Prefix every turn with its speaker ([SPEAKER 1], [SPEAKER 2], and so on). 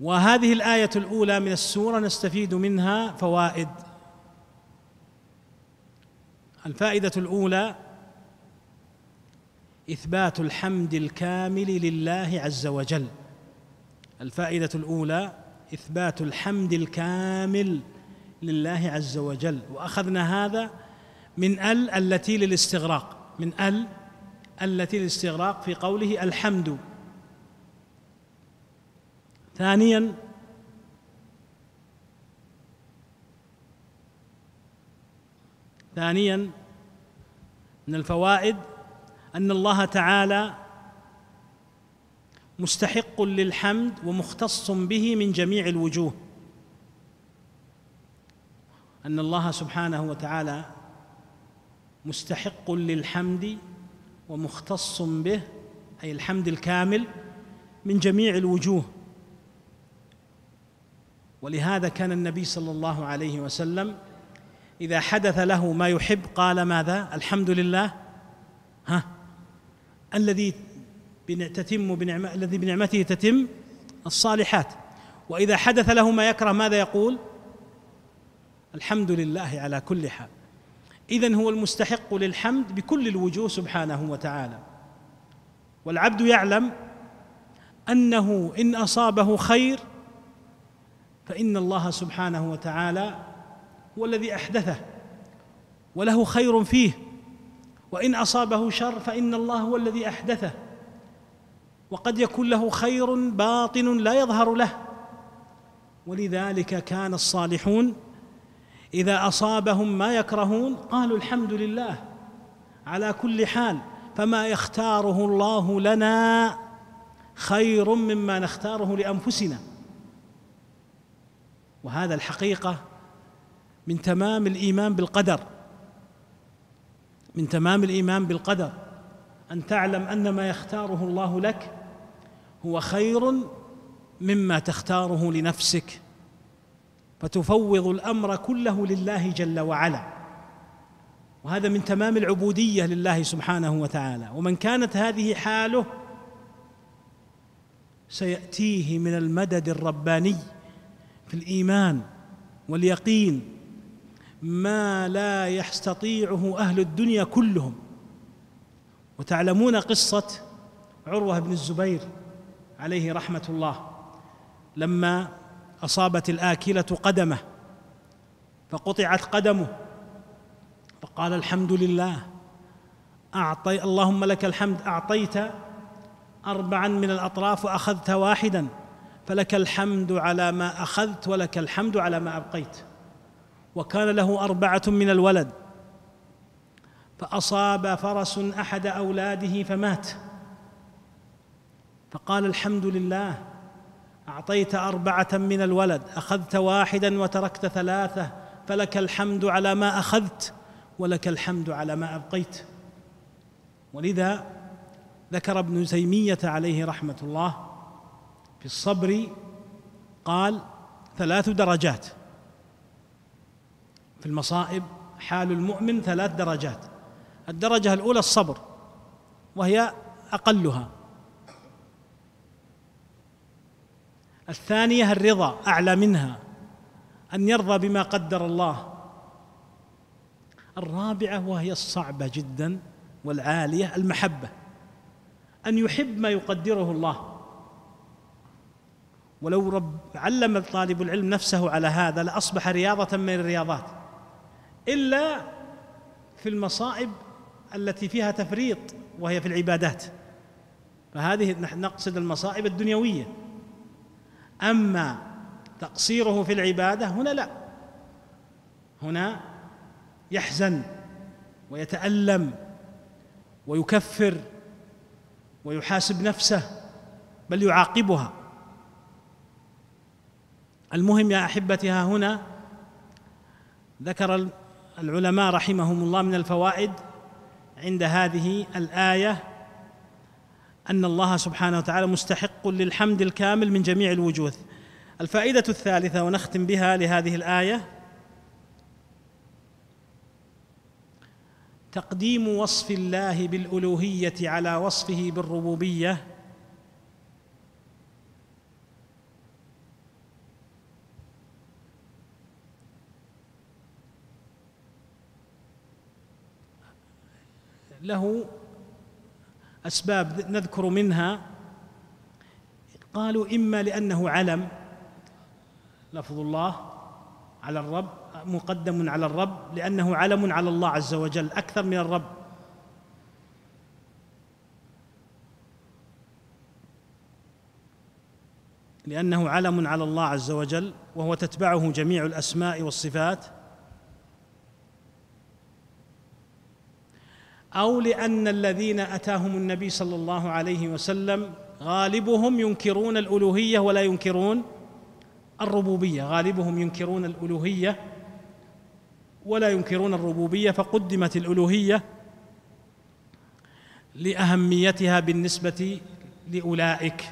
[SPEAKER 1] وهذه الآية الأولى من السورة نستفيد منها فوائد. الفائدة الأولى إثبات الحمد الكامل لله عز وجل. الفائدة الأولى إثبات الحمد الكامل لله عز وجل. وأخذنا هذا من ال التي للاستغراق من ال التي للاستغراق في قوله الحمد. ثانيا ثانيا من الفوائد أن الله تعالى مستحق للحمد ومختص به من جميع الوجوه. أن الله سبحانه وتعالى مستحق للحمد ومختص به أي الحمد الكامل من جميع الوجوه. ولهذا كان النبي صلى الله عليه وسلم إذا حدث له ما يحب قال ماذا؟ الحمد لله. ها؟ الذي تتم بنعمة الذي بنعمته تتم الصالحات. وإذا حدث له ما يكره ماذا يقول؟ الحمد لله على كل حال. إذن هو المستحق للحمد بكل الوجوه سبحانه وتعالى. والعبد يعلم أنه إن أصابه خير فإن الله سبحانه وتعالى هو الذي أحدثه وله خير فيه. وإن أصابه شر فإن الله هو الذي أحدثه. وقد يكون له خير باطن لا يظهر له. ولذلك كان الصالحون إذا أصابهم ما يكرهون قالوا الحمد لله على كل حال فما يختاره الله لنا خير مما نختاره لأنفسنا. وهذا الحقيقة من تمام الإيمان بالقدر. من تمام الإيمان بالقدر. أن تعلم أن ما يختاره الله لك هو خير مما تختاره لنفسك. فتفوض الأمر كله لله جل وعلا. وهذا من تمام العبودية لله سبحانه وتعالى. ومن كانت هذه حاله سيأتيه من المدد الرباني. الإيمان واليقين ما لا يستطيعه أهل الدنيا كلهم. وتعلمون قصة عروة بن الزبير عليه رحمة الله. لما أصابت الآكلة قدمه فقطعت قدمه فقال الحمد لله أعطي اللهم لك الحمد أعطيت اربعا من الأطراف وأخذت واحدا. فلك الحمد على ما أخذت ولك الحمد على ما أبقيت. وكان له أربعة من الولد. فأصاب فرس أحد أولاده فمات. فقال الحمد لله أعطيت أربعة من الولد أخذت واحدا وتركت ثلاثة فلك الحمد على ما أخذت ولك الحمد على ما أبقيت. ولذا ذكر ابن تيمية عليه رحمة الله في الصبر قال ثلاث درجات. في المصائب حال المؤمن ثلاث درجات. الدرجة الأولى الصبر وهي أقلها. الثانية الرضا أعلى منها. أن يرضى بما قدر الله. الرابعة وهي الصعبة جدا والعالية المحبة. أن يحب ما يقدره الله. ولو رب علم طالب العلم نفسه على هذا لأصبح رياضة من الرياضات. إلا في المصائب التي فيها تفريط وهي في العبادات. فهذه نقصد المصائب الدنيوية. أما تقصيره في العبادة هنا لا. هنا يحزن ويتألم ويكفر ويحاسب نفسه بل يعاقبها. المهم يا أحبتي ها هنا ذكر العلماء رحمهم الله من الفوائد عند هذه الآية أن الله سبحانه وتعالى مستحق للحمد الكامل من جميع الوجوه. الفائدة الثالثة ونختم بها لهذه الآية تقديم وصف الله بالألوهية على وصفه بالربوبية له أسباب نذكر منها. قالوا إما لأنه علم لفظ الله على الرب مقدم على الرب لأنه علم على الله عز وجل أكثر من الرب. لأنه علم على الله عز وجل وهو تتبعه جميع الأسماء والصفات. أو لأن الذين أتاهم النبي صلى الله عليه وسلم غالبهم ينكرون الألوهية ولا ينكرون الربوبية. غالبهم ينكرون الألوهية ولا ينكرون الربوبية فقدمت الألوهية لأهميتها بالنسبة لأولئك.